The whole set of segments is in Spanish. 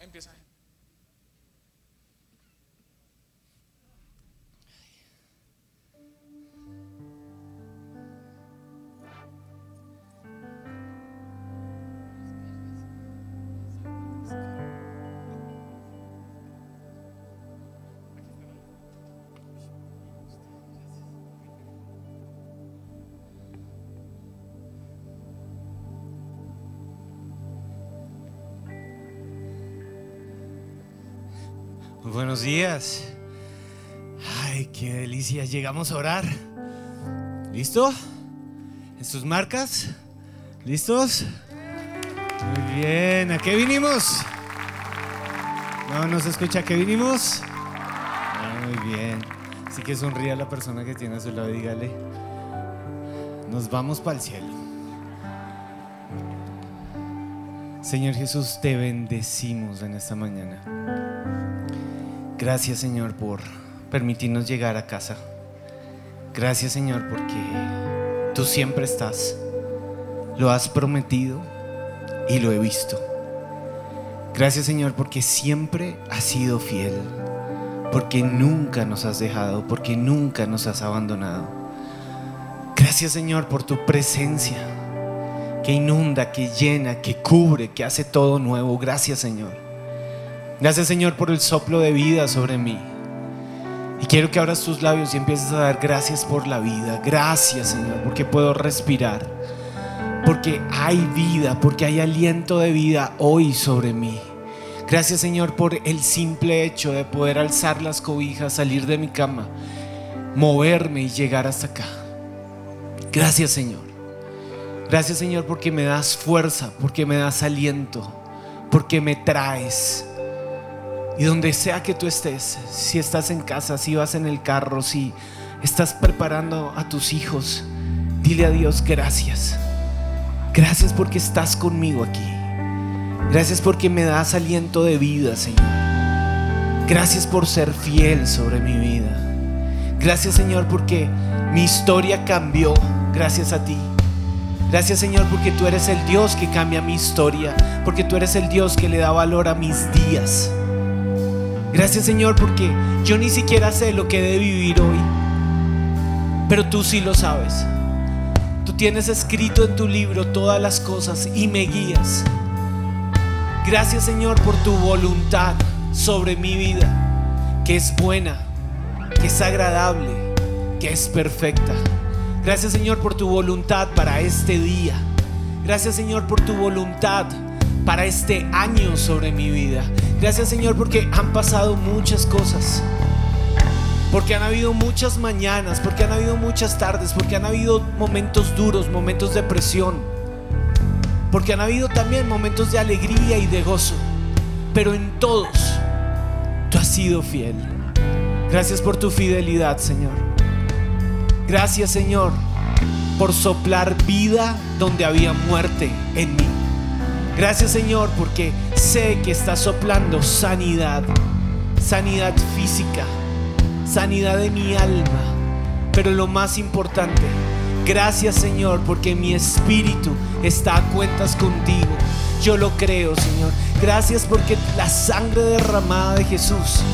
Empieza. Buenos días. Ay, qué delicia. Llegamos a orar. ¿Listo? ¿En sus marcas? ¿Listos? Muy bien. ¿A qué vinimos? ¿No nos escucha a qué vinimos? Ah, muy bien. Así que sonríe a la persona que tiene a su lado y dígale. Nos vamos para el cielo. Señor Jesús, te bendecimos en esta mañana. Gracias Señor por permitirnos llegar a casa. Gracias Señor porque tú siempre estás. Lo has prometido y lo he visto. Gracias Señor porque siempre has sido fiel. Porque nunca nos has dejado, porque nunca nos has abandonado. Gracias Señor por tu presencia que inunda, que llena, que cubre, que hace todo nuevo. Gracias Señor. Gracias Señor por el soplo de vida sobre mí. Y quiero que abras tus labios y empieces a dar gracias por la vida. Gracias Señor porque puedo respirar. Porque hay vida, porque hay aliento de vida hoy sobre mí. Gracias Señor por el simple hecho de poder alzar las cobijas, salir de mi cama, moverme y llegar hasta acá. Gracias Señor. Gracias Señor porque me das fuerza, porque me das aliento, porque me traes. Y donde sea que tú estés, si estás en casa, si vas en el carro, si estás preparando a tus hijos, dile a Dios gracias. Gracias porque estás conmigo aquí. Gracias porque me das aliento de vida, Señor. Gracias por ser fiel sobre mi vida. Gracias, Señor, porque mi historia cambió gracias a ti. Gracias Señor porque tú eres el Dios que cambia mi historia, porque tú eres el Dios que le da valor a mis días. Gracias Señor porque yo ni siquiera sé lo que he de vivir hoy, pero tú sí lo sabes. Tú tienes escrito en tu libro todas las cosas y me guías. Gracias Señor por tu voluntad sobre mi vida, que es buena, que es agradable, que es perfecta. Gracias Señor por tu voluntad para este día. Gracias Señor por tu voluntad para este año sobre mi vida. Gracias Señor porque han pasado muchas cosas. Porque han habido muchas mañanas, porque han habido muchas tardes, porque han habido momentos duros, momentos de presión. Porque han habido también momentos de alegría y de gozo. Pero en todos tú has sido fiel. Gracias por tu fidelidad, Señor. Gracias Señor por soplar vida donde había muerte en mí. Gracias Señor porque sé que estás soplando sanidad, sanidad física, sanidad de mi alma. Pero lo más importante, gracias Señor porque mi espíritu está a cuentas contigo. Yo lo creo Señor. Gracias porque la sangre derramada de Jesús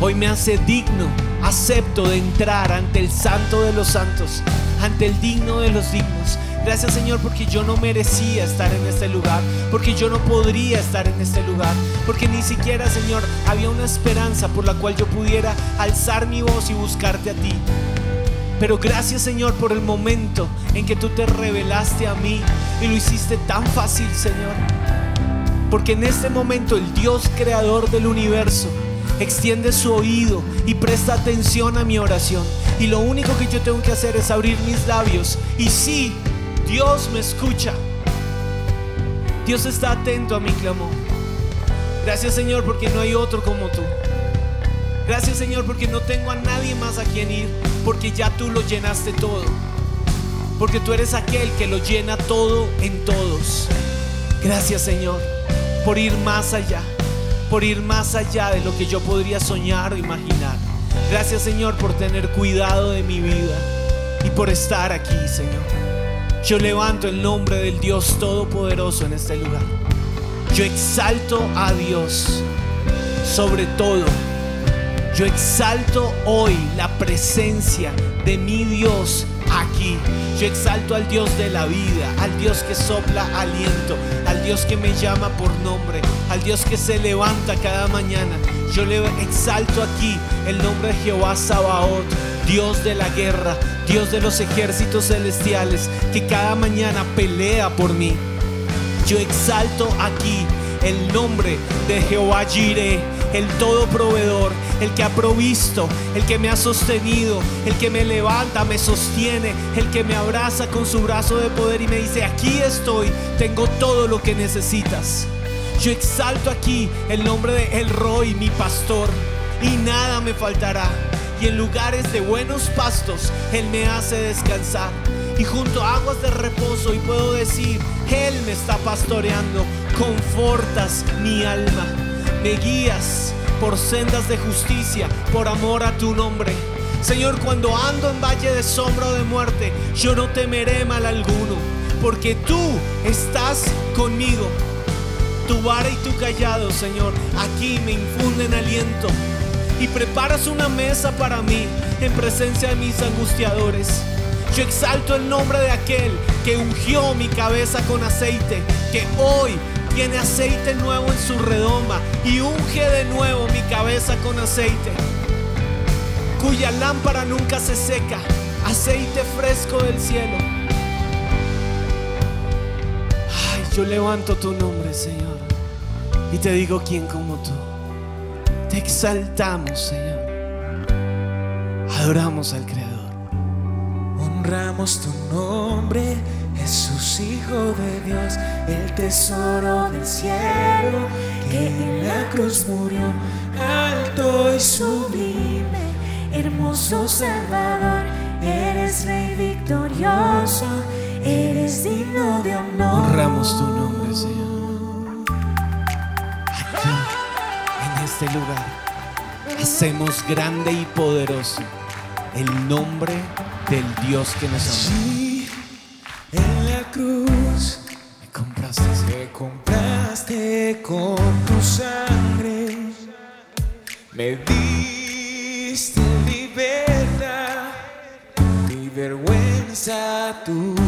hoy me hace digno, acepto de entrar ante el santo de los santos, ante el digno de los dignos. Gracias Señor porque yo no merecía estar en este lugar, porque yo no podría estar en este lugar, porque ni siquiera Señor había una esperanza por la cual yo pudiera alzar mi voz y buscarte a ti. Pero gracias Señor por el momento en que tú te revelaste a mí y lo hiciste tan fácil Señor. Porque en este momento el Dios creador del universo extiende su oído y presta atención a mi oración. Y lo único que yo tengo que hacer es abrir mis labios. Y sí, Dios me escucha. Dios está atento a mi clamor. Gracias Señor porque no hay otro como tú. Gracias Señor porque no tengo a nadie más a quien ir. Porque ya tú lo llenaste todo. Porque tú eres aquel que lo llena todo en todos. Gracias Señor por ir más allá por ir más allá de lo que yo podría soñar o imaginar. Gracias Señor por tener cuidado de mi vida y por estar aquí, Señor. Yo levanto el nombre del Dios Todopoderoso en este lugar. Yo exalto a Dios sobre todo. Yo exalto hoy la presencia de mi Dios aquí. Yo exalto al Dios de la vida, al Dios que sopla aliento, al Dios que me llama por nombre, al Dios que se levanta cada mañana. Yo le exalto aquí el nombre de Jehová Sabaoth, Dios de la guerra, Dios de los ejércitos celestiales, que cada mañana pelea por mí. Yo exalto aquí el nombre de Jehová Jireh, el todo proveedor, el que ha provisto, el que me ha sostenido, el que me levanta, me sostiene, el que me abraza con su brazo de poder y me dice, aquí estoy, tengo todo lo que necesitas. Yo exalto aquí el nombre de El Roy, mi pastor, y nada me faltará. Y en lugares de buenos pastos, Él me hace descansar. Y junto a aguas de reposo, y puedo decir, Él me está pastoreando, confortas mi alma, me guías por sendas de justicia, por amor a tu nombre. Señor, cuando ando en valle de sombra o de muerte, yo no temeré mal alguno, porque tú estás conmigo. Tu vara y tu callado, Señor, aquí me infunden aliento y preparas una mesa para mí en presencia de mis angustiadores. Yo exalto el nombre de aquel que ungió mi cabeza con aceite, que hoy tiene aceite nuevo en su redoma y unge de nuevo mi cabeza con aceite, cuya lámpara nunca se seca, aceite fresco del cielo. Ay, yo levanto tu nombre, Señor, y te digo quién. Te exaltamos, Señor. Adoramos al Creador. Honramos tu nombre, Jesús, Hijo de Dios, el tesoro del cielo, que en la cruz murió, alto y sublime, hermoso Salvador, eres Rey victorioso, eres digno de honor. Honramos tu nombre, Señor. Este lugar, hacemos grande y poderoso el nombre del Dios que nos ama. Allí en la cruz Me compraste, me compraste con tu sangre, me diste libertad, mi vergüenza tú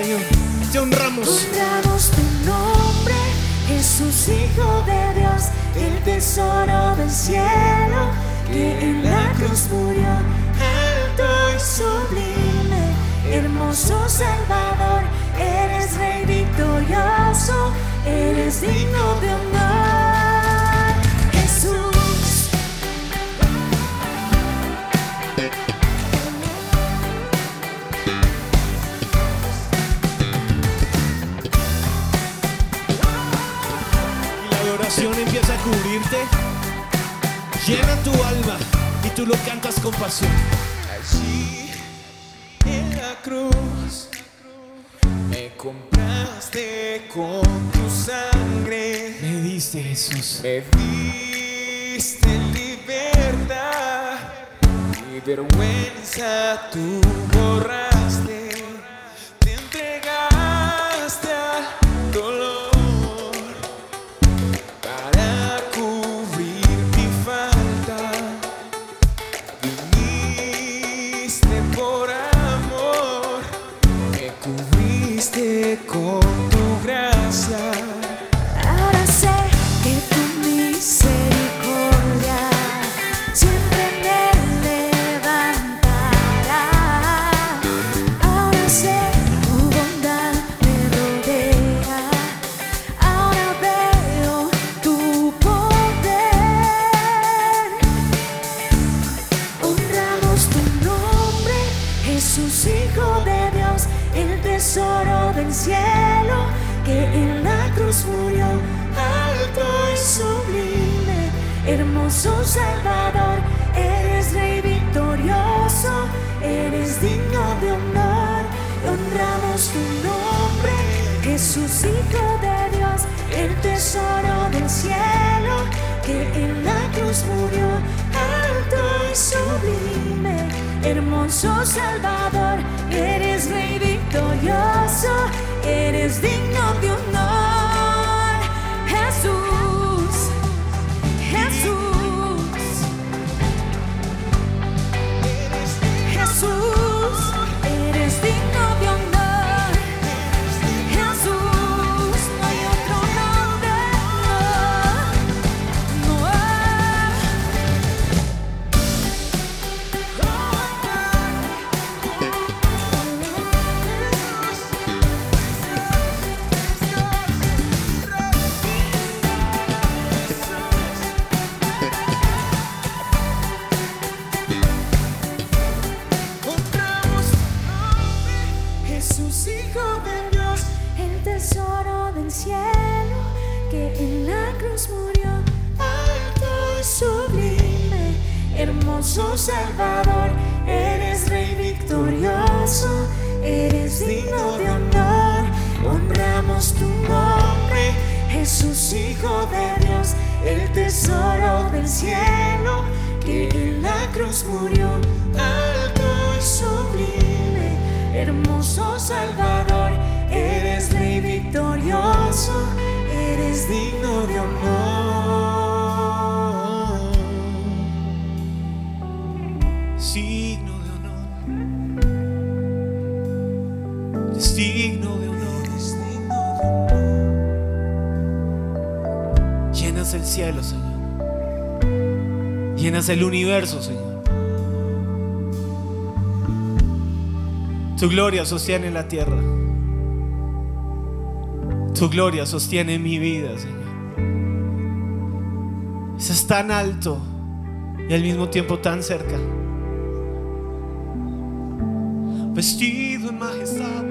Te honramos. Honramos tu nombre, Jesús, Hijo de Dios, el tesoro del cielo, que en la cruz murió, alto y sublime, hermoso Salvador, eres Rey victorioso, eres digno de honor, Y adoración empieza a cubrirte. Llena tu alma y tú lo cantas con pasión. Allí en la cruz me compraste con tu sangre, Me diste Jesús. me diste libertad, mi vergüenza tú borraste, Hijo de Dios, el tesoro del cielo, que en la cruz murió, alto y sublime, hermoso Salvador, eres Rey victorioso, eres digno de honor, honramos tu nombre, Jesús, Hijo de Dios, el tesoro del cielo, que en la cruz murió, alto hermoso Salvador, eres Rey victorioso, eres digno de honor. Signo de honor. Es digno de honor. es digno de honor. Llenas el cielo, Señor. Llenas el universo, Señor. Tu gloria sostiene la tierra. Tu gloria sostiene mi vida, Señor. Estás tan alto y al mismo tiempo tan cerca. Vestido en majestad.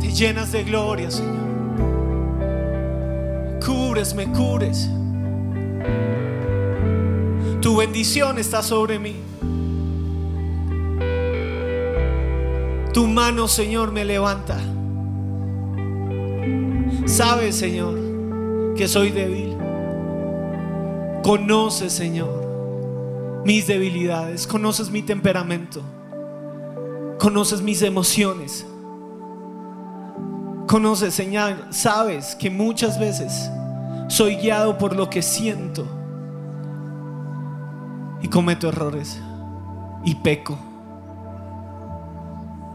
Te llenas de gloria, Señor. Cubres, me cures. Tu bendición está sobre mí. Tu mano, Señor, me levanta. Sabes, Señor, que soy débil. Conoces, Señor, mis debilidades. Conoces mi temperamento. Conoces mis emociones. Conoces, Señor, sabes que muchas veces soy guiado por lo que siento y cometo errores y peco.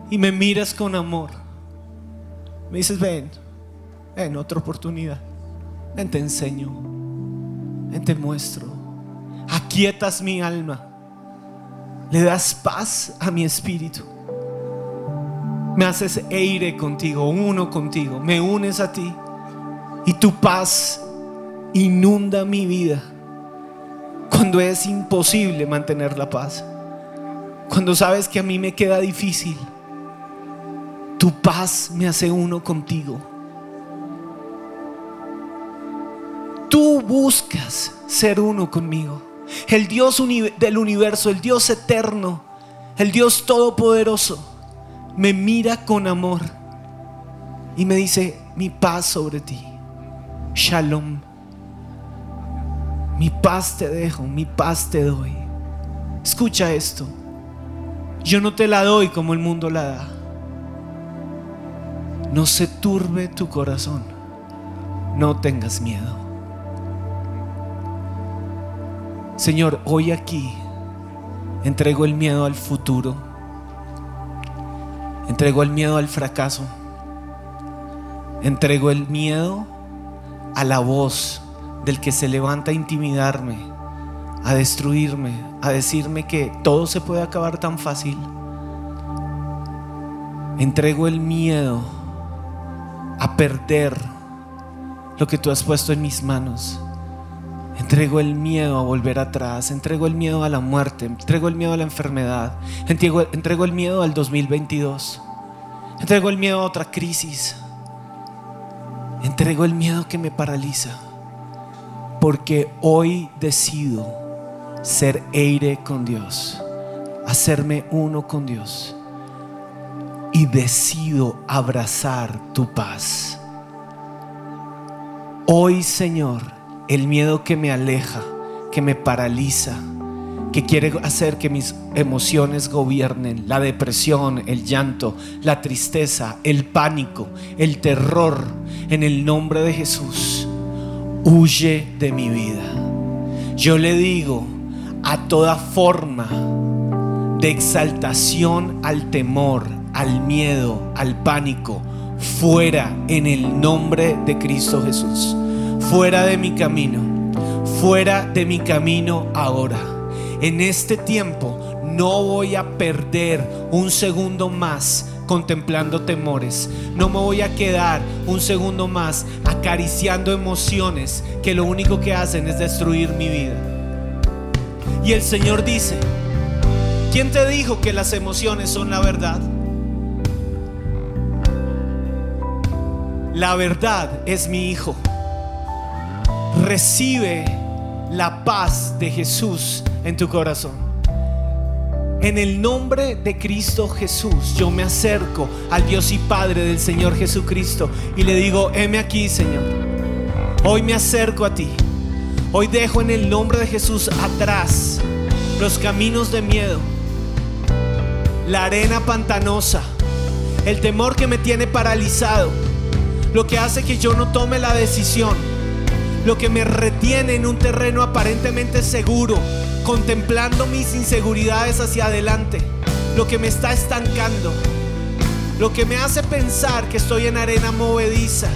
Y me miras con amor. Me dices, ven, ven, otra oportunidad. Ven, te enseño. Ven, te muestro. Aquietas mi alma. Le das paz a mi espíritu. Me haces aire contigo, uno contigo. Me unes a ti. Y tu paz inunda mi vida. Cuando es imposible mantener la paz. Cuando sabes que a mí me queda difícil. Tu paz me hace uno contigo. Tú buscas ser uno conmigo. El Dios del universo, el Dios eterno, el Dios todopoderoso, me mira con amor y me dice, mi paz sobre ti. Shalom. Mi paz te dejo, mi paz te doy. Escucha esto. Yo no te la doy como el mundo la da. No se turbe tu corazón. No tengas miedo. Señor, hoy aquí entrego el miedo al futuro. Entrego el miedo al fracaso. Entrego el miedo a la voz del que se levanta a intimidarme, a destruirme, a decirme que todo se puede acabar tan fácil. Entrego el miedo a perder lo que tú has puesto en mis manos. Entrego el miedo a volver atrás, entrego el miedo a la muerte, entrego el miedo a la enfermedad, entrego, entrego el miedo al 2022, entrego el miedo a otra crisis, entrego el miedo que me paraliza, porque hoy decido ser aire con Dios, hacerme uno con Dios y decido abrazar tu paz. Hoy, Señor, el miedo que me aleja, que me paraliza, que quiere hacer que mis emociones gobiernen, la depresión, el llanto, la tristeza, el pánico, el terror, en el nombre de Jesús, huye de mi vida. Yo le digo a toda forma de exaltación al temor, al miedo, al pánico, fuera en el nombre de Cristo Jesús. Fuera de mi camino, fuera de mi camino ahora. En este tiempo no voy a perder un segundo más contemplando temores. No me voy a quedar un segundo más acariciando emociones que lo único que hacen es destruir mi vida. Y el Señor dice, ¿quién te dijo que las emociones son la verdad? La verdad es mi hijo. Recibe la paz de Jesús en tu corazón. En el nombre de Cristo Jesús, yo me acerco al Dios y Padre del Señor Jesucristo y le digo, heme aquí, Señor. Hoy me acerco a ti. Hoy dejo en el nombre de Jesús atrás los caminos de miedo, la arena pantanosa, el temor que me tiene paralizado, lo que hace que yo no tome la decisión, lo que me retiene en un terreno aparentemente seguro, contemplando mis inseguridades hacia adelante, lo que me está estancando, lo que me hace pensar que estoy en arena movediza,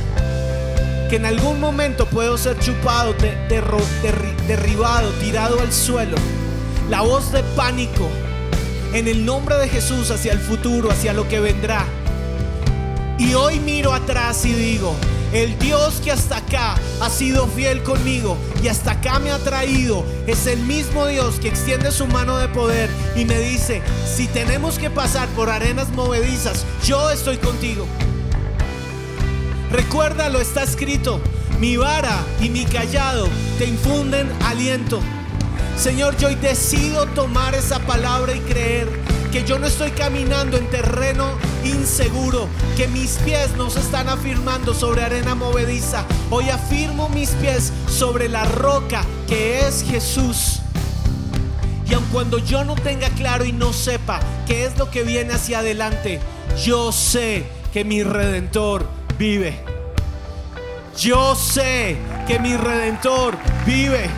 que en algún momento puedo ser chupado, de- derribado, tirado al suelo. La voz de pánico en el nombre de Jesús hacia el futuro, hacia lo que vendrá. Y hoy miro atrás y digo, el Dios que hasta acá ha sido fiel conmigo y hasta acá me ha traído es el mismo Dios que extiende su mano de poder y me dice, si tenemos que pasar por arenas movedizas, yo estoy contigo. Recuérdalo, está escrito, mi vara y mi callado te infunden aliento. Señor, yo hoy decido tomar esa palabra y creer que yo no estoy caminando en terreno inseguro, que mis pies no se están afirmando sobre arena movediza. Hoy afirmo mis pies sobre la roca que es Jesús. Y aun cuando yo no tenga claro y no sepa qué es lo que viene hacia adelante, yo sé que mi redentor vive. Yo sé que mi redentor vive.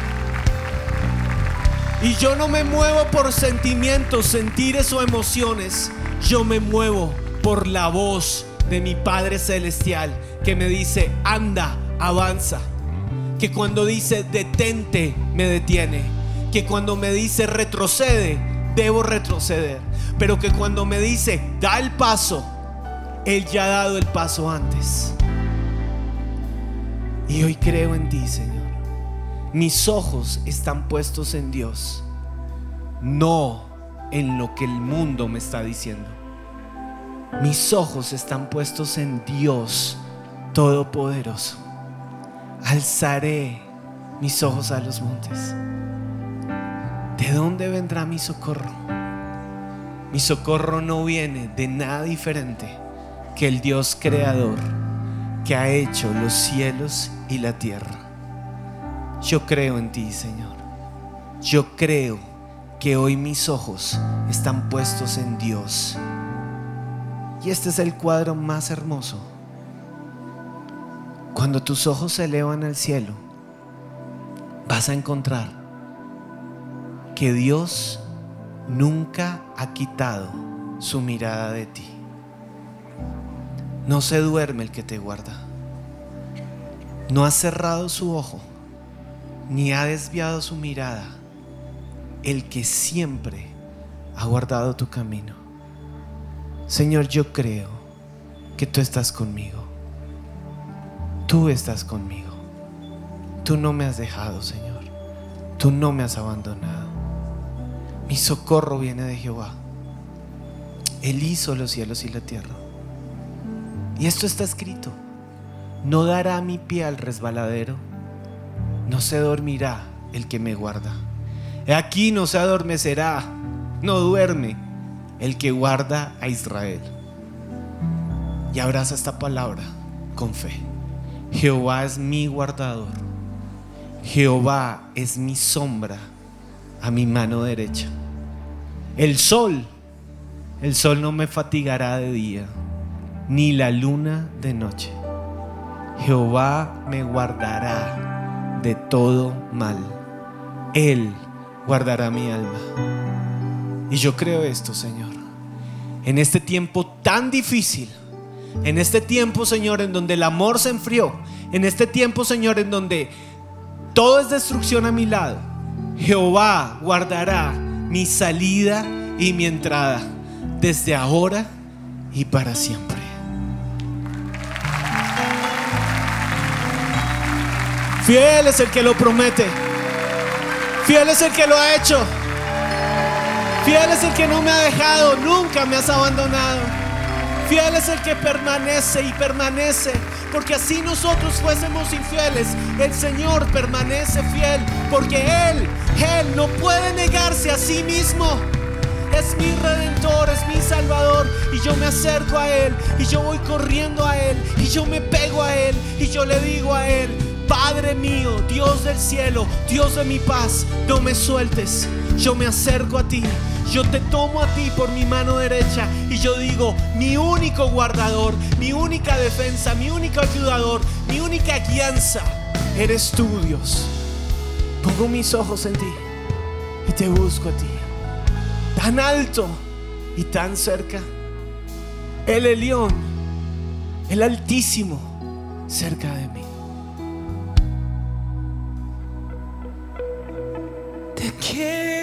Y yo no me muevo por sentimientos, sentires o emociones. Yo me muevo por la voz de mi Padre Celestial que me dice, anda, avanza. Que cuando dice, detente, me detiene. Que cuando me dice, retrocede, debo retroceder. Pero que cuando me dice, da el paso, Él ya ha dado el paso antes. Y hoy creo en ti, Señor. Mis ojos están puestos en Dios, no en lo que el mundo me está diciendo. Mis ojos están puestos en Dios Todopoderoso. Alzaré mis ojos a los montes. ¿De dónde vendrá mi socorro? Mi socorro no viene de nada diferente que el Dios creador que ha hecho los cielos y la tierra. Yo creo en ti, Señor. Yo creo que hoy mis ojos están puestos en Dios. Y este es el cuadro más hermoso. Cuando tus ojos se elevan al cielo, vas a encontrar que Dios nunca ha quitado su mirada de ti. No se duerme el que te guarda. No ha cerrado su ojo, ni ha desviado su mirada, el que siempre ha guardado tu camino. Señor, yo creo que tú estás conmigo. Tú estás conmigo. Tú no me has dejado, Señor. Tú no me has abandonado. Mi socorro viene de Jehová. Él hizo los cielos y la tierra. Y esto está escrito. No dará mi pie al resbaladero. No se dormirá el que me guarda. Aquí no se adormecerá, no duerme el que guarda a Israel. Y abraza esta palabra con fe. Jehová es mi guardador. Jehová es mi sombra a mi mano derecha. El sol, el sol no me fatigará de día, ni la luna de noche. Jehová me guardará de todo mal. Él guardará mi alma. Y yo creo esto, Señor. En este tiempo tan difícil, en este tiempo, Señor, en donde el amor se enfrió, en este tiempo, Señor, en donde todo es destrucción a mi lado, Jehová guardará mi salida y mi entrada desde ahora y para siempre. Fiel es el que lo promete. Fiel es el que lo ha hecho. Fiel es el que no me ha dejado, nunca me has abandonado. Fiel es el que permanece y permanece, porque así nosotros fuésemos infieles, el Señor permanece fiel, porque Él, Él no puede negarse a sí mismo. Es mi redentor, es mi salvador, y yo me acerco a Él, y yo voy corriendo a Él, y yo me pego a Él, y yo le digo a Él, Padre mío, Dios del cielo, Dios de mi paz, no me sueltes. Yo me acerco a ti, yo te tomo a ti por mi mano derecha y yo digo, mi único guardador, mi única defensa, mi único ayudador, mi única guianza, eres tú, Dios. Pongo mis ojos en ti y te busco a ti, tan alto y tan cerca. El Elión, el Altísimo, cerca de mí. Te quiero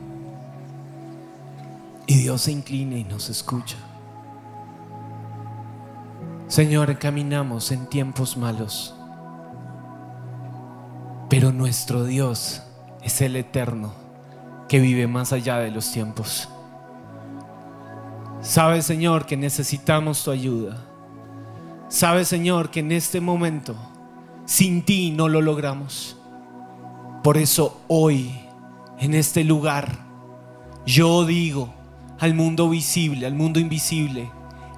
Dios se inclina y nos escucha. Señor, caminamos en tiempos malos. Pero nuestro Dios es el eterno que vive más allá de los tiempos. Sabes, Señor, que necesitamos tu ayuda. Sabes, Señor, que en este momento sin ti no lo logramos. Por eso hoy, en este lugar, yo digo al mundo visible, al mundo invisible,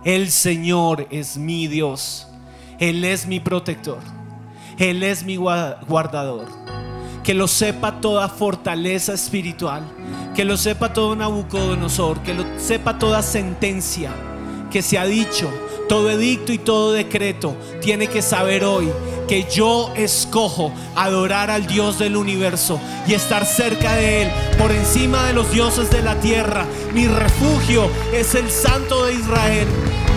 el Señor es mi Dios. Él es mi protector. Él es mi gua- guardador. Que lo sepa toda fortaleza espiritual. Que lo sepa todo Nabucodonosor. Que lo sepa toda sentencia que se ha dicho. Todo edicto y todo decreto tiene que saber hoy que yo escojo adorar al Dios del universo y estar cerca de Él por encima de los dioses de la tierra. Mi refugio es el Santo de Israel.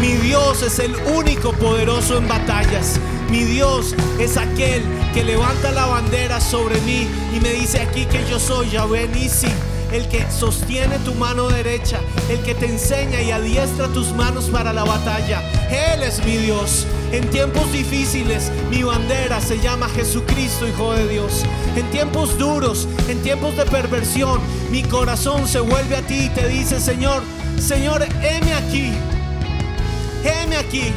Mi Dios es el único poderoso en batallas. Mi Dios es aquel que levanta la bandera sobre mí y me dice aquí que yo soy Yahvé Nisi el que sostiene tu mano derecha, el que te enseña y adiestra tus manos para la batalla. Él es mi Dios. En tiempos difíciles, mi bandera se llama Jesucristo, Hijo de Dios. En tiempos duros, en tiempos de perversión, mi corazón se vuelve a ti y te dice, Señor, Señor, heme aquí, heme aquí.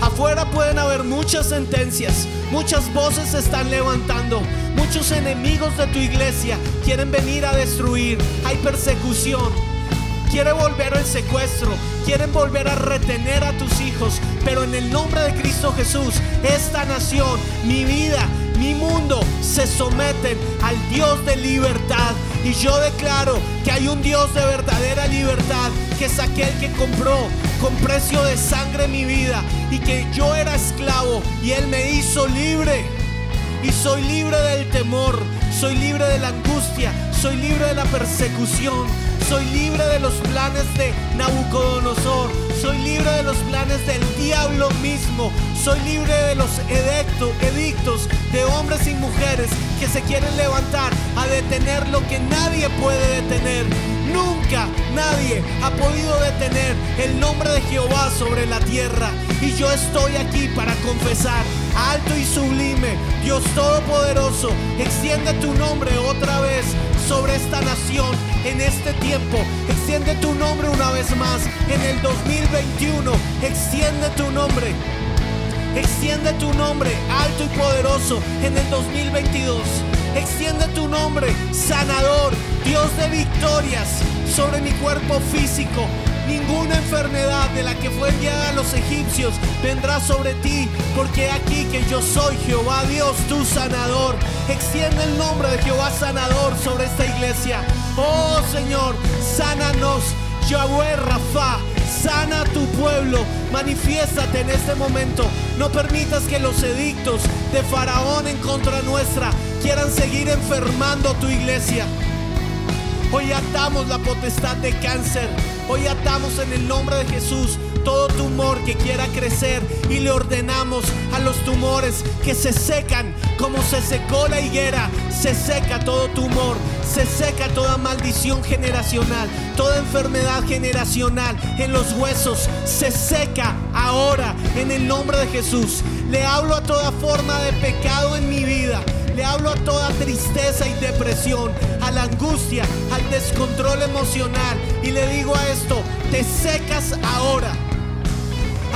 Afuera pueden haber muchas sentencias, muchas voces se están levantando, muchos enemigos de tu iglesia quieren venir a destruir, hay persecución, quiere volver el secuestro, quieren volver a retener a tus hijos, pero en el nombre de Cristo Jesús, esta nación, mi vida, mi mundo se someten al Dios de libertad. Y yo declaro que hay un Dios de verdadera libertad, que es aquel que compró con precio de sangre mi vida y que yo era esclavo y Él me hizo libre. Y soy libre del temor, soy libre de la angustia, soy libre de la persecución, soy libre de los planes de Nabucodonosor, soy libre de los planes del diablo mismo, soy libre de los edicto- edictos de hombres y mujeres que se quieren levantar a detener lo que nadie puede detener. Nunca nadie ha podido detener el nombre de Jehová sobre la tierra. Y yo estoy aquí para confesar, alto y sublime, Dios Todopoderoso, extiende tu nombre otra vez sobre esta nación en este tiempo. Extiende tu nombre una vez más en el 2021. Extiende tu nombre. Extiende tu nombre alto y poderoso en el 2022. Extiende tu nombre sanador, Dios de victorias sobre mi cuerpo físico. Ninguna enfermedad de la que fue enviada a los egipcios vendrá sobre ti, porque aquí que yo soy Jehová Dios, tu sanador. Extiende el nombre de Jehová sanador sobre esta iglesia. Oh Señor, sánanos, Yahweh Rafa, sana a tu pueblo, manifiéstate en este momento. No permitas que los edictos de Faraón en contra nuestra quieran seguir enfermando tu iglesia. Hoy atamos la potestad de cáncer. Hoy atamos en el nombre de Jesús todo tumor que quiera crecer y le ordenamos a los tumores que se secan como se secó la higuera. Se seca todo tumor, se seca toda maldición generacional, toda enfermedad generacional en los huesos. Se seca ahora en el nombre de Jesús. Le hablo a toda forma de pecado en mi vida. Le hablo a toda tristeza y depresión, a la angustia, al descontrol emocional. Y le digo a esto, te secas ahora.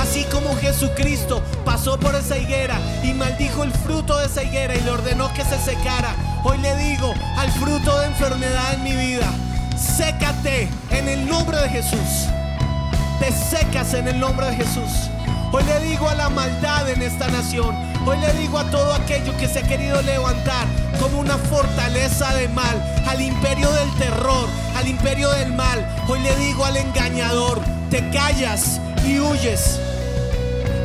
Así como Jesucristo pasó por esa higuera y maldijo el fruto de esa higuera y le ordenó que se secara, hoy le digo al fruto de enfermedad en mi vida, sécate en el nombre de Jesús. Te secas en el nombre de Jesús. Hoy le digo a la maldad en esta nación. Hoy le digo a todo aquello que se ha querido levantar como una fortaleza de mal, al imperio del terror, al imperio del mal. Hoy le digo al engañador, te callas y huyes.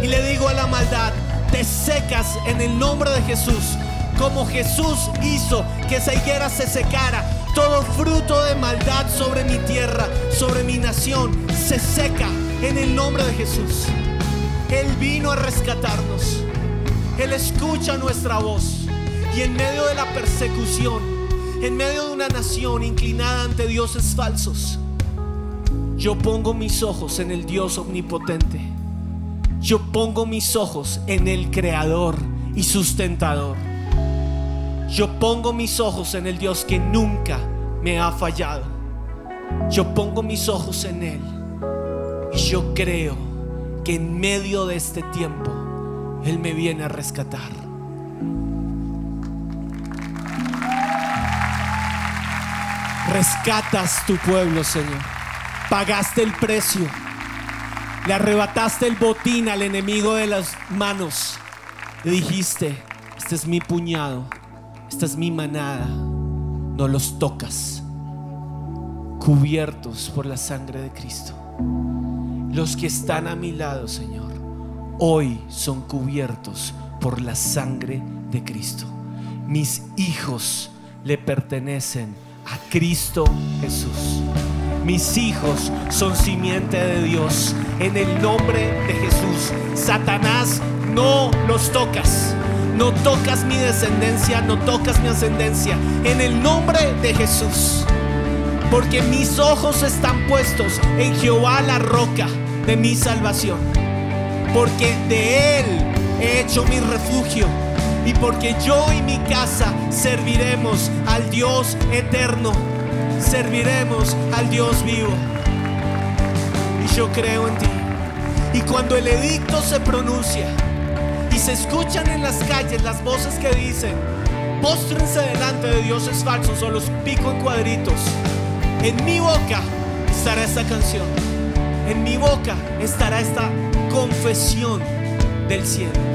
Y le digo a la maldad, te secas en el nombre de Jesús. Como Jesús hizo que esa higuera se secara, todo fruto de maldad sobre mi tierra, sobre mi nación, se seca en el nombre de Jesús. Él vino a rescatarnos. Él escucha nuestra voz Y en medio de la persecución, en medio de una nación inclinada ante dioses falsos, yo pongo mis ojos en el Dios omnipotente. Yo pongo mis ojos en el creador y sustentador. Yo pongo mis ojos en el Dios que nunca me ha fallado. Yo pongo mis ojos en Él. Y yo creo en medio de este tiempo Él me viene a rescatar. Rescatas tu pueblo, Señor. Pagaste el precio. Le arrebataste el botín al enemigo de las manos. Le dijiste, este es mi puñado, esta es mi manada. No los tocas. Cubiertos por la sangre de Cristo. Los que están a mi lado, Señor, hoy son cubiertos por la sangre de Cristo. Mis hijos le pertenecen a Cristo Jesús. Mis hijos son simiente de Dios. En el nombre de Jesús. Satanás, no los tocas. No tocas mi descendencia, no tocas mi ascendencia. En el nombre de Jesús. Porque mis ojos están puestos en Jehová la roca de mi salvación. Porque de Él he hecho mi refugio. Y porque yo y mi casa serviremos al Dios eterno. Serviremos al Dios vivo. Y yo creo en ti. Y cuando el edicto se pronuncia y se escuchan en las calles las voces que dicen, póstrense delante de dioses falsos o los pico en cuadritos, en mi boca estará esta canción. En mi boca estará esta confesión del cielo.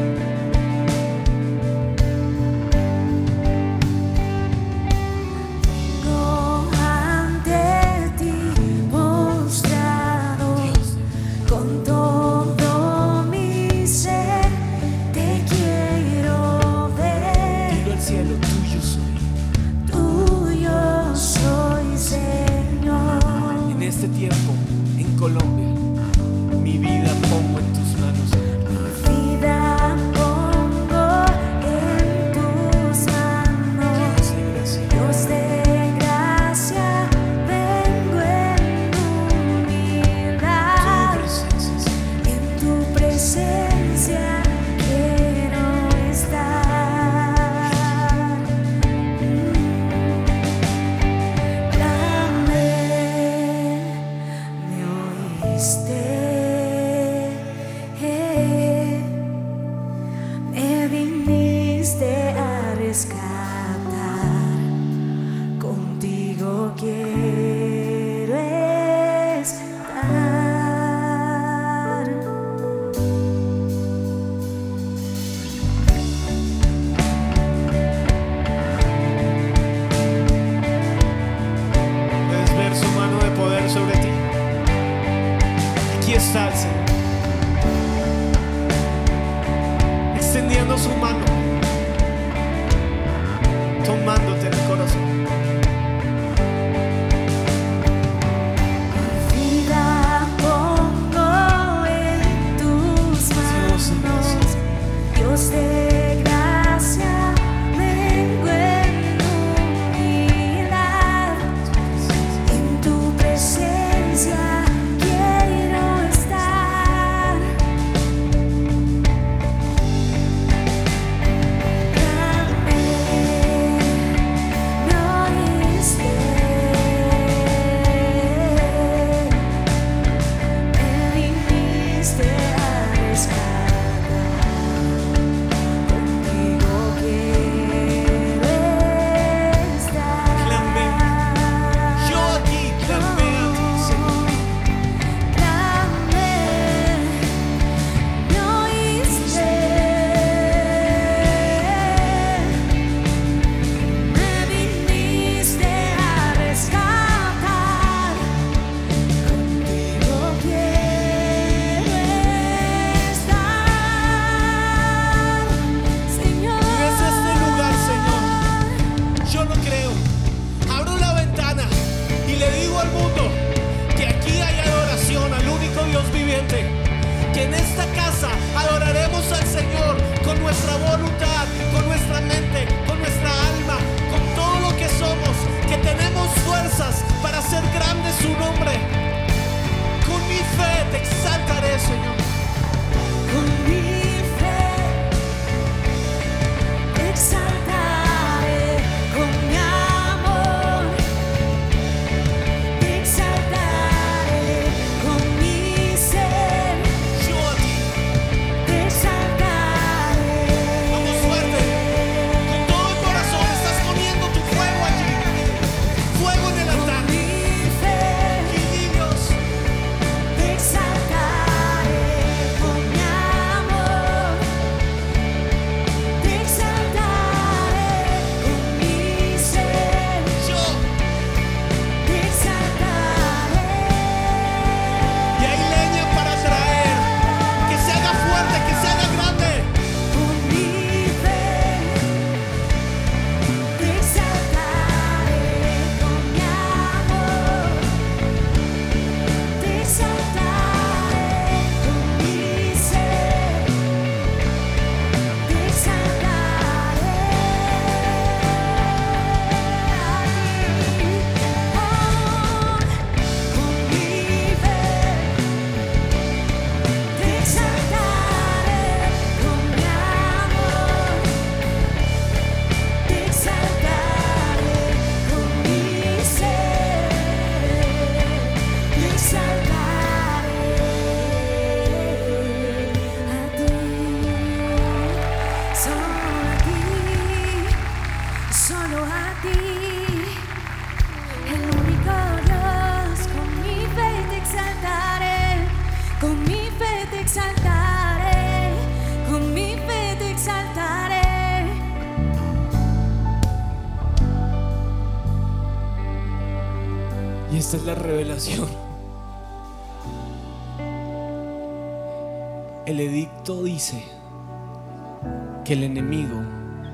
El enemigo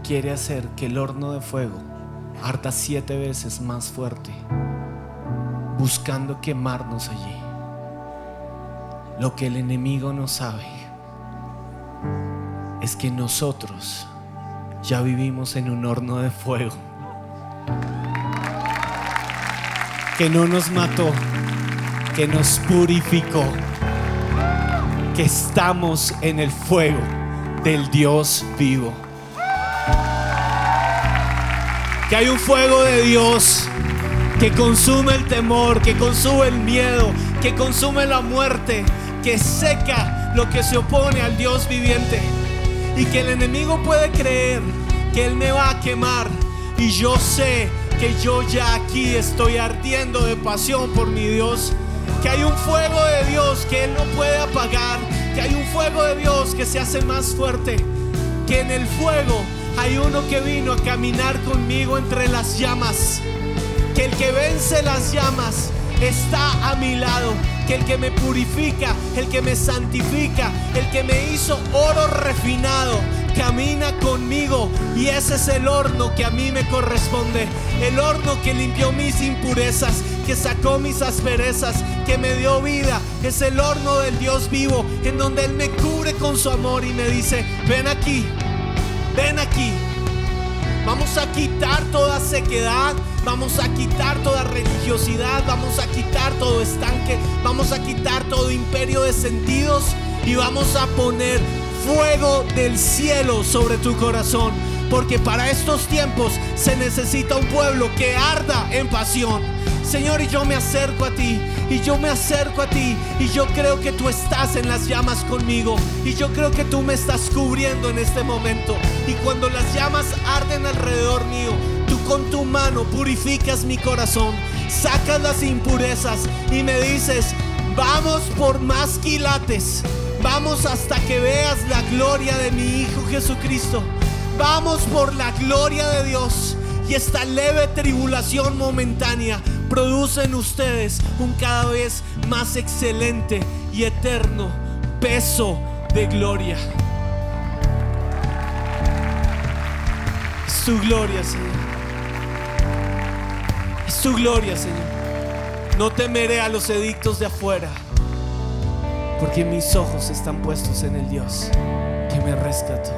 quiere hacer que el horno de fuego arda siete veces más fuerte, buscando quemarnos allí. Lo que el enemigo no sabe es que nosotros ya vivimos en un horno de fuego que no nos mató, que nos purificó, que estamos en el fuego del Dios vivo. Que hay un fuego de Dios que consume el temor, que consume el miedo, que consume la muerte, que seca lo que se opone al Dios viviente. Y que el enemigo puede creer que Él me va a quemar. Y yo sé que yo ya aquí estoy ardiendo de pasión por mi Dios. Que hay un fuego de Dios que Él no puede apagar. Que hay un fuego de Dios que se hace más fuerte. Que en el fuego hay uno que vino a caminar conmigo entre las llamas. Que el que vence las llamas está a mi lado. Que el que me purifica, el que me santifica, el que me hizo oro refinado, camina conmigo. Y ese es el horno que a mí me corresponde. El horno que limpió mis impurezas, que sacó mis asperezas, que me dio vida. Es el horno del Dios vivo, en donde Él me cubre con su amor y me dice, ven aquí, ven aquí. Vamos a quitar toda sequedad, vamos a quitar toda religiosidad, vamos a quitar todo estanque, vamos a quitar todo imperio de sentidos y vamos a poner fuego del cielo sobre tu corazón. Porque para estos tiempos se necesita un pueblo que arda en pasión. Señor, y yo me acerco a ti, y yo me acerco a ti, y yo creo que tú estás en las llamas conmigo, y yo creo que tú me estás cubriendo en este momento. Y cuando las llamas arden alrededor mío, tú con tu mano purificas mi corazón, sacas las impurezas y me dices, vamos por más quilates, vamos hasta que veas la gloria de mi Hijo Jesucristo, vamos por la gloria de Dios. Y esta leve tribulación momentánea produce en ustedes un cada vez más excelente y eterno peso de gloria. Es tu gloria, Señor. Es tu gloria, Señor. No temeré a los edictos de afuera, porque mis ojos están puestos en el Dios que me rescató.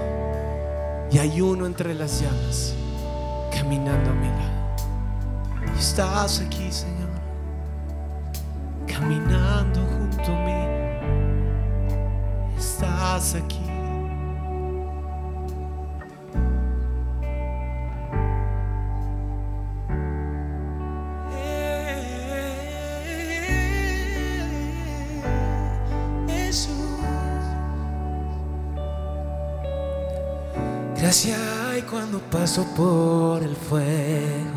Y hay uno entre las llamas caminando a mi. Estás aquí, Señor, caminando junto a mí. Estás aquí. Gracia hay cuando paso por el fuego.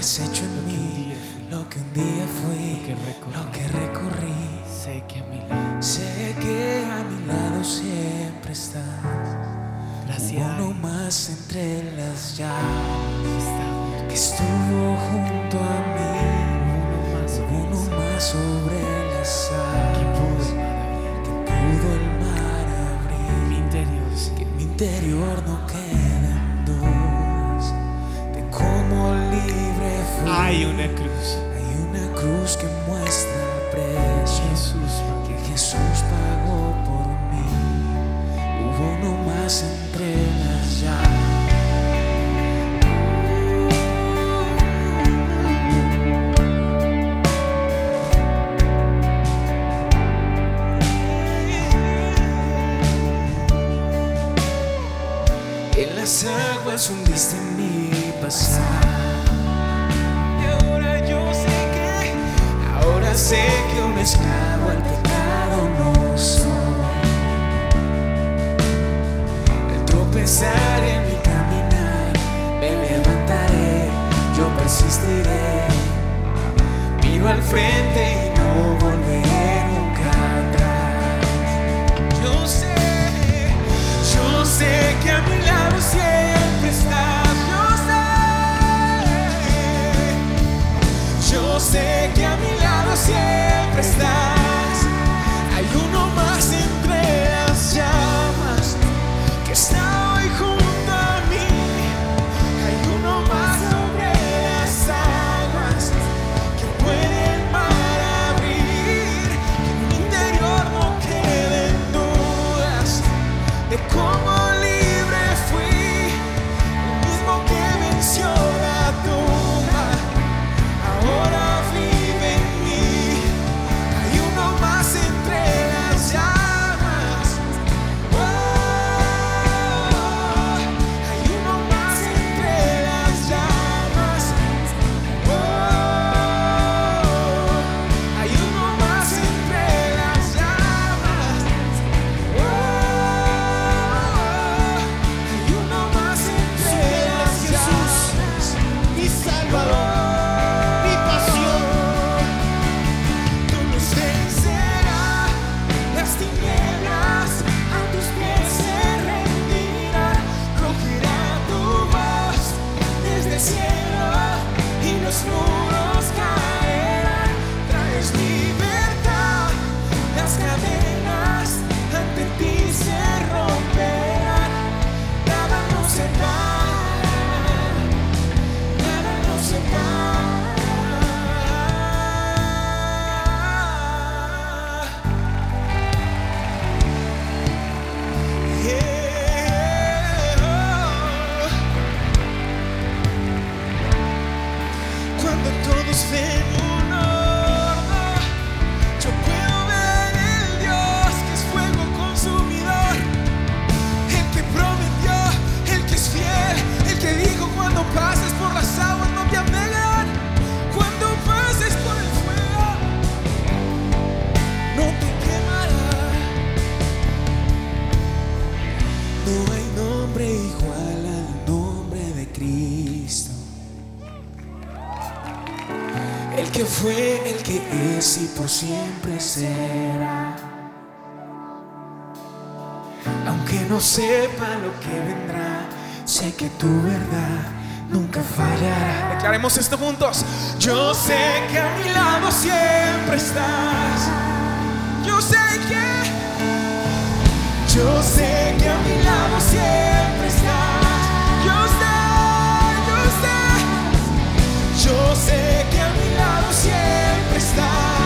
Que has así por siempre será. Aunque no sepa lo que vendrá, sé que tu verdad nunca fallará. Declaremos esto juntos. Yo sé que a mi lado siempre estás. Yo sé que, yo sé que a mi lado siempre estás. Yo sé, yo sé, yo sé que a mi lado siempre estás.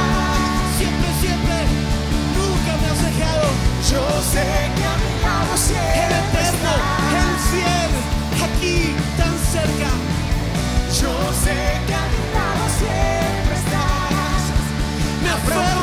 Yo sé que amado siempre el eterno, el cielo, aquí tan cerca. Yo sé que amado siempre estás. Me afronto.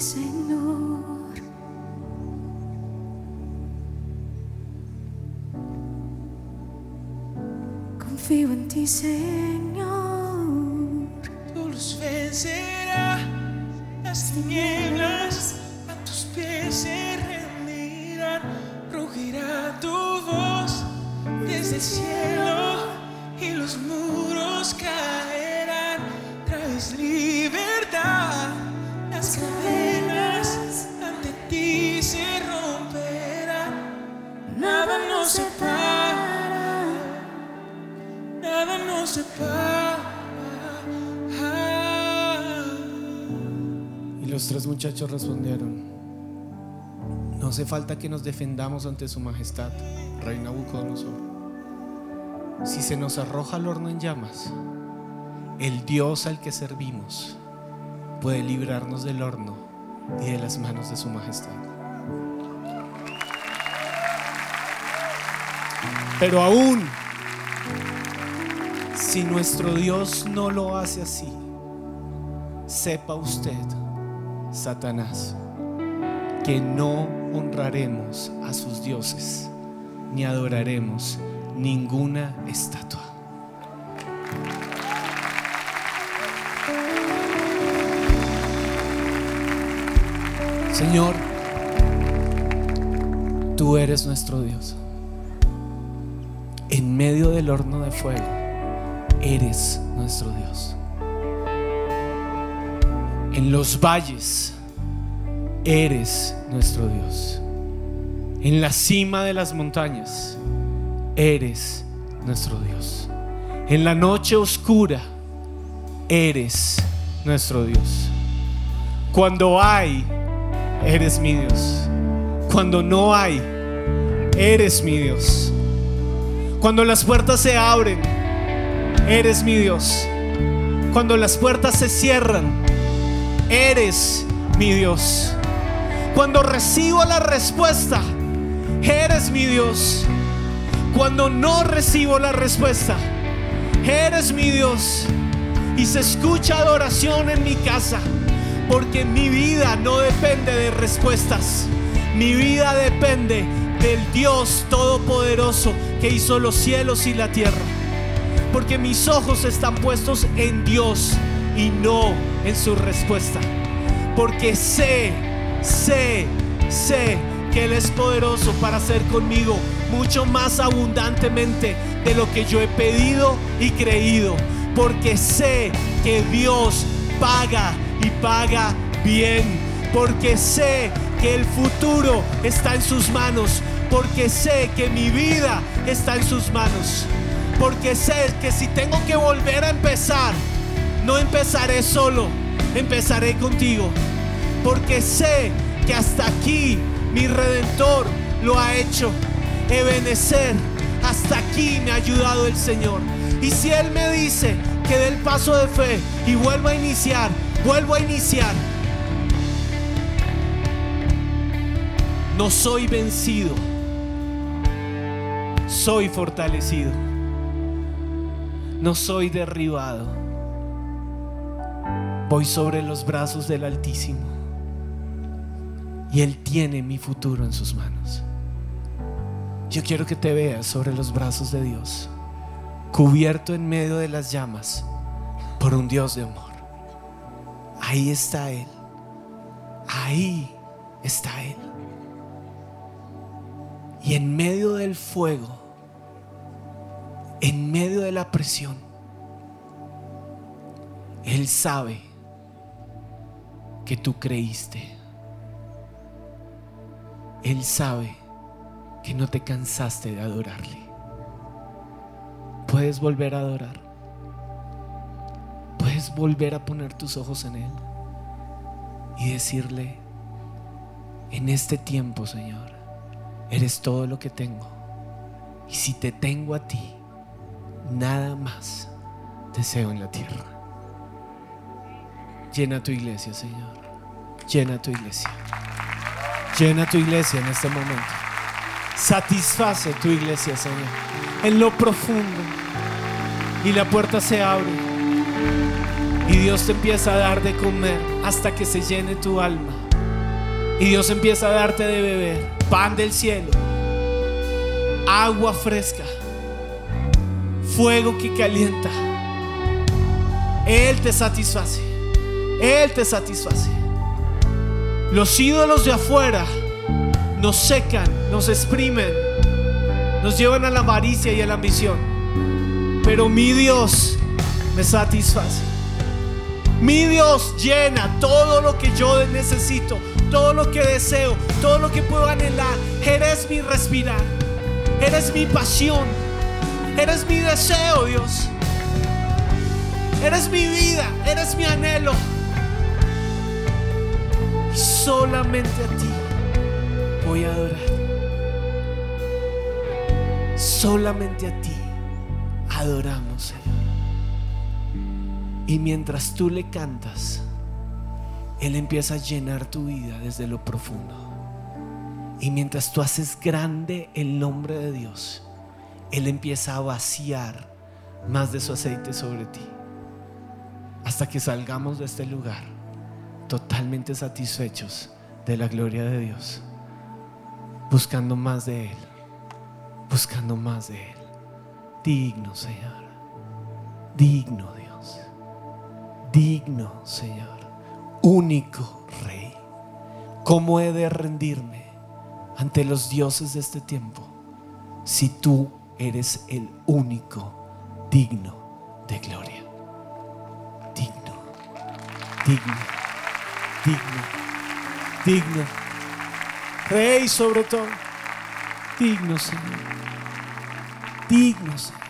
Señor. Confío en ti, Señor. Tu luz vencerá las tinieblas, a tus pies se rendirán, rugirá tu voz desde el cielo muchachos respondieron, no hace falta que nos defendamos ante su majestad, rey Nabucodonosor. Si se nos arroja al horno en llamas, el Dios al que servimos puede librarnos del horno y de las manos de su majestad. Pero aún, si nuestro Dios no lo hace así, sepa usted, Satanás, que no honraremos a sus dioses ni adoraremos ninguna estatua. Señor, tú eres nuestro Dios. En medio del horno de fuego, eres nuestro Dios. En los valles, eres nuestro Dios. En la cima de las montañas, eres nuestro Dios. En la noche oscura, eres nuestro Dios. Cuando hay, eres mi Dios. Cuando no hay, eres mi Dios. Cuando las puertas se abren, eres mi Dios. Cuando las puertas se cierran, eres mi Dios. Cuando recibo la respuesta, eres mi Dios. Cuando no recibo la respuesta, eres mi Dios. Y se escucha adoración en mi casa, porque mi vida no depende de respuestas. Mi vida depende del Dios Todopoderoso que hizo los cielos y la tierra. Porque mis ojos están puestos en Dios y no en su respuesta. Porque sé, sé, sé que Él es poderoso para hacer conmigo mucho más abundantemente de lo que yo he pedido y creído. Porque sé que Dios paga y paga bien. Porque sé que el futuro está en sus manos. Porque sé que mi vida está en sus manos. Porque sé que si tengo que volver a empezar, no empezaré solo, empezaré contigo. Porque sé que hasta aquí mi redentor lo ha hecho. Ebenecer, hasta aquí me ha ayudado el Señor. Y si Él me dice que dé el paso de fe y vuelvo a iniciar, vuelvo a iniciar. No soy vencido, soy fortalecido. No soy derribado. Voy sobre los brazos del Altísimo. Y Él tiene mi futuro en sus manos. Yo quiero que te veas sobre los brazos de Dios, cubierto en medio de las llamas por un Dios de amor. Ahí está Él. Ahí está Él. Y en medio del fuego, en medio de la presión, Él sabe que tú creíste. Él sabe que no te cansaste de adorarle. Puedes volver a adorar. Puedes volver a poner tus ojos en Él y decirle, en este tiempo, Señor, eres todo lo que tengo. Y si te tengo a ti, nada más deseo en la tierra. Llena tu iglesia, Señor. Llena tu iglesia. Llena tu iglesia en este momento. Satisface tu iglesia, Señor. En lo profundo. Y la puerta se abre. Y Dios te empieza a dar de comer hasta que se llene tu alma. Y Dios empieza a darte de beber pan del cielo, agua fresca, fuego que calienta. Él te satisface. Él te satisface. Los ídolos de afuera nos secan, nos exprimen, nos llevan a la avaricia y a la ambición. Pero mi Dios me satisface. Mi Dios llena todo lo que yo necesito, todo lo que deseo, todo lo que puedo anhelar. Eres mi respirar, eres mi pasión, eres mi deseo, Dios. Eres mi vida, eres mi anhelo. Solamente a ti voy a adorar. Solamente a ti adoramos, Señor. Y mientras tú le cantas, Él empieza a llenar tu vida desde lo profundo. Y mientras tú haces grande el nombre de Dios, Él empieza a vaciar más de su aceite sobre ti. Hasta que salgamos de este lugar totalmente satisfechos de la gloria de Dios. Buscando más de Él. Buscando más de Él. Digno, Señor. Digno, Dios. Digno, Señor. Único Rey. ¿Cómo he de rendirme ante los dioses de este tiempo si tú eres el único digno de gloria? Digno, digno, digno, digno. Rey sobre todo. Digno, Señor. Digno, Señor.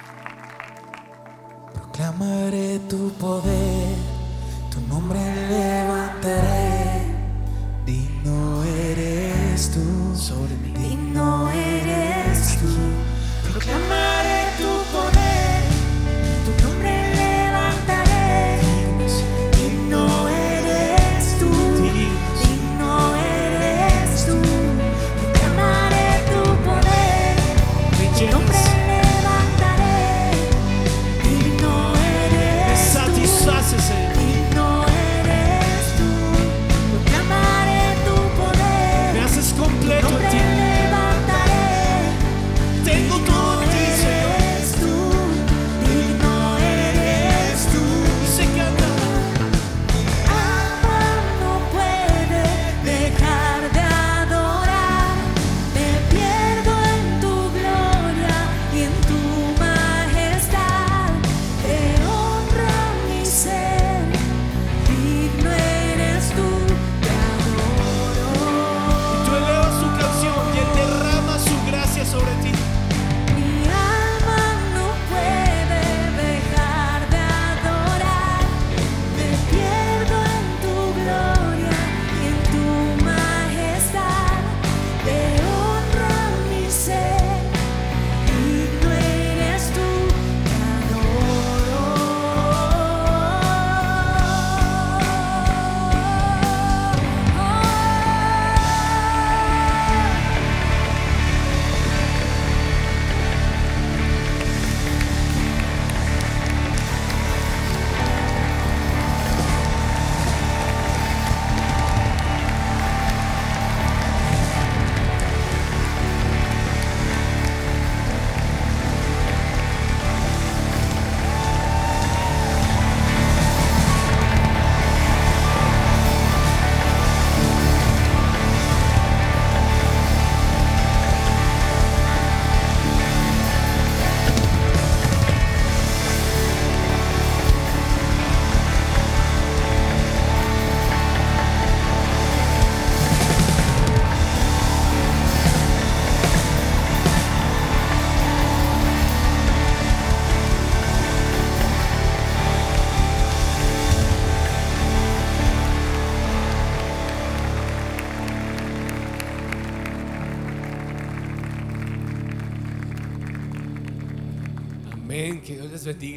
Proclamaré tu poder, tu nombre levantaré. Bendiga.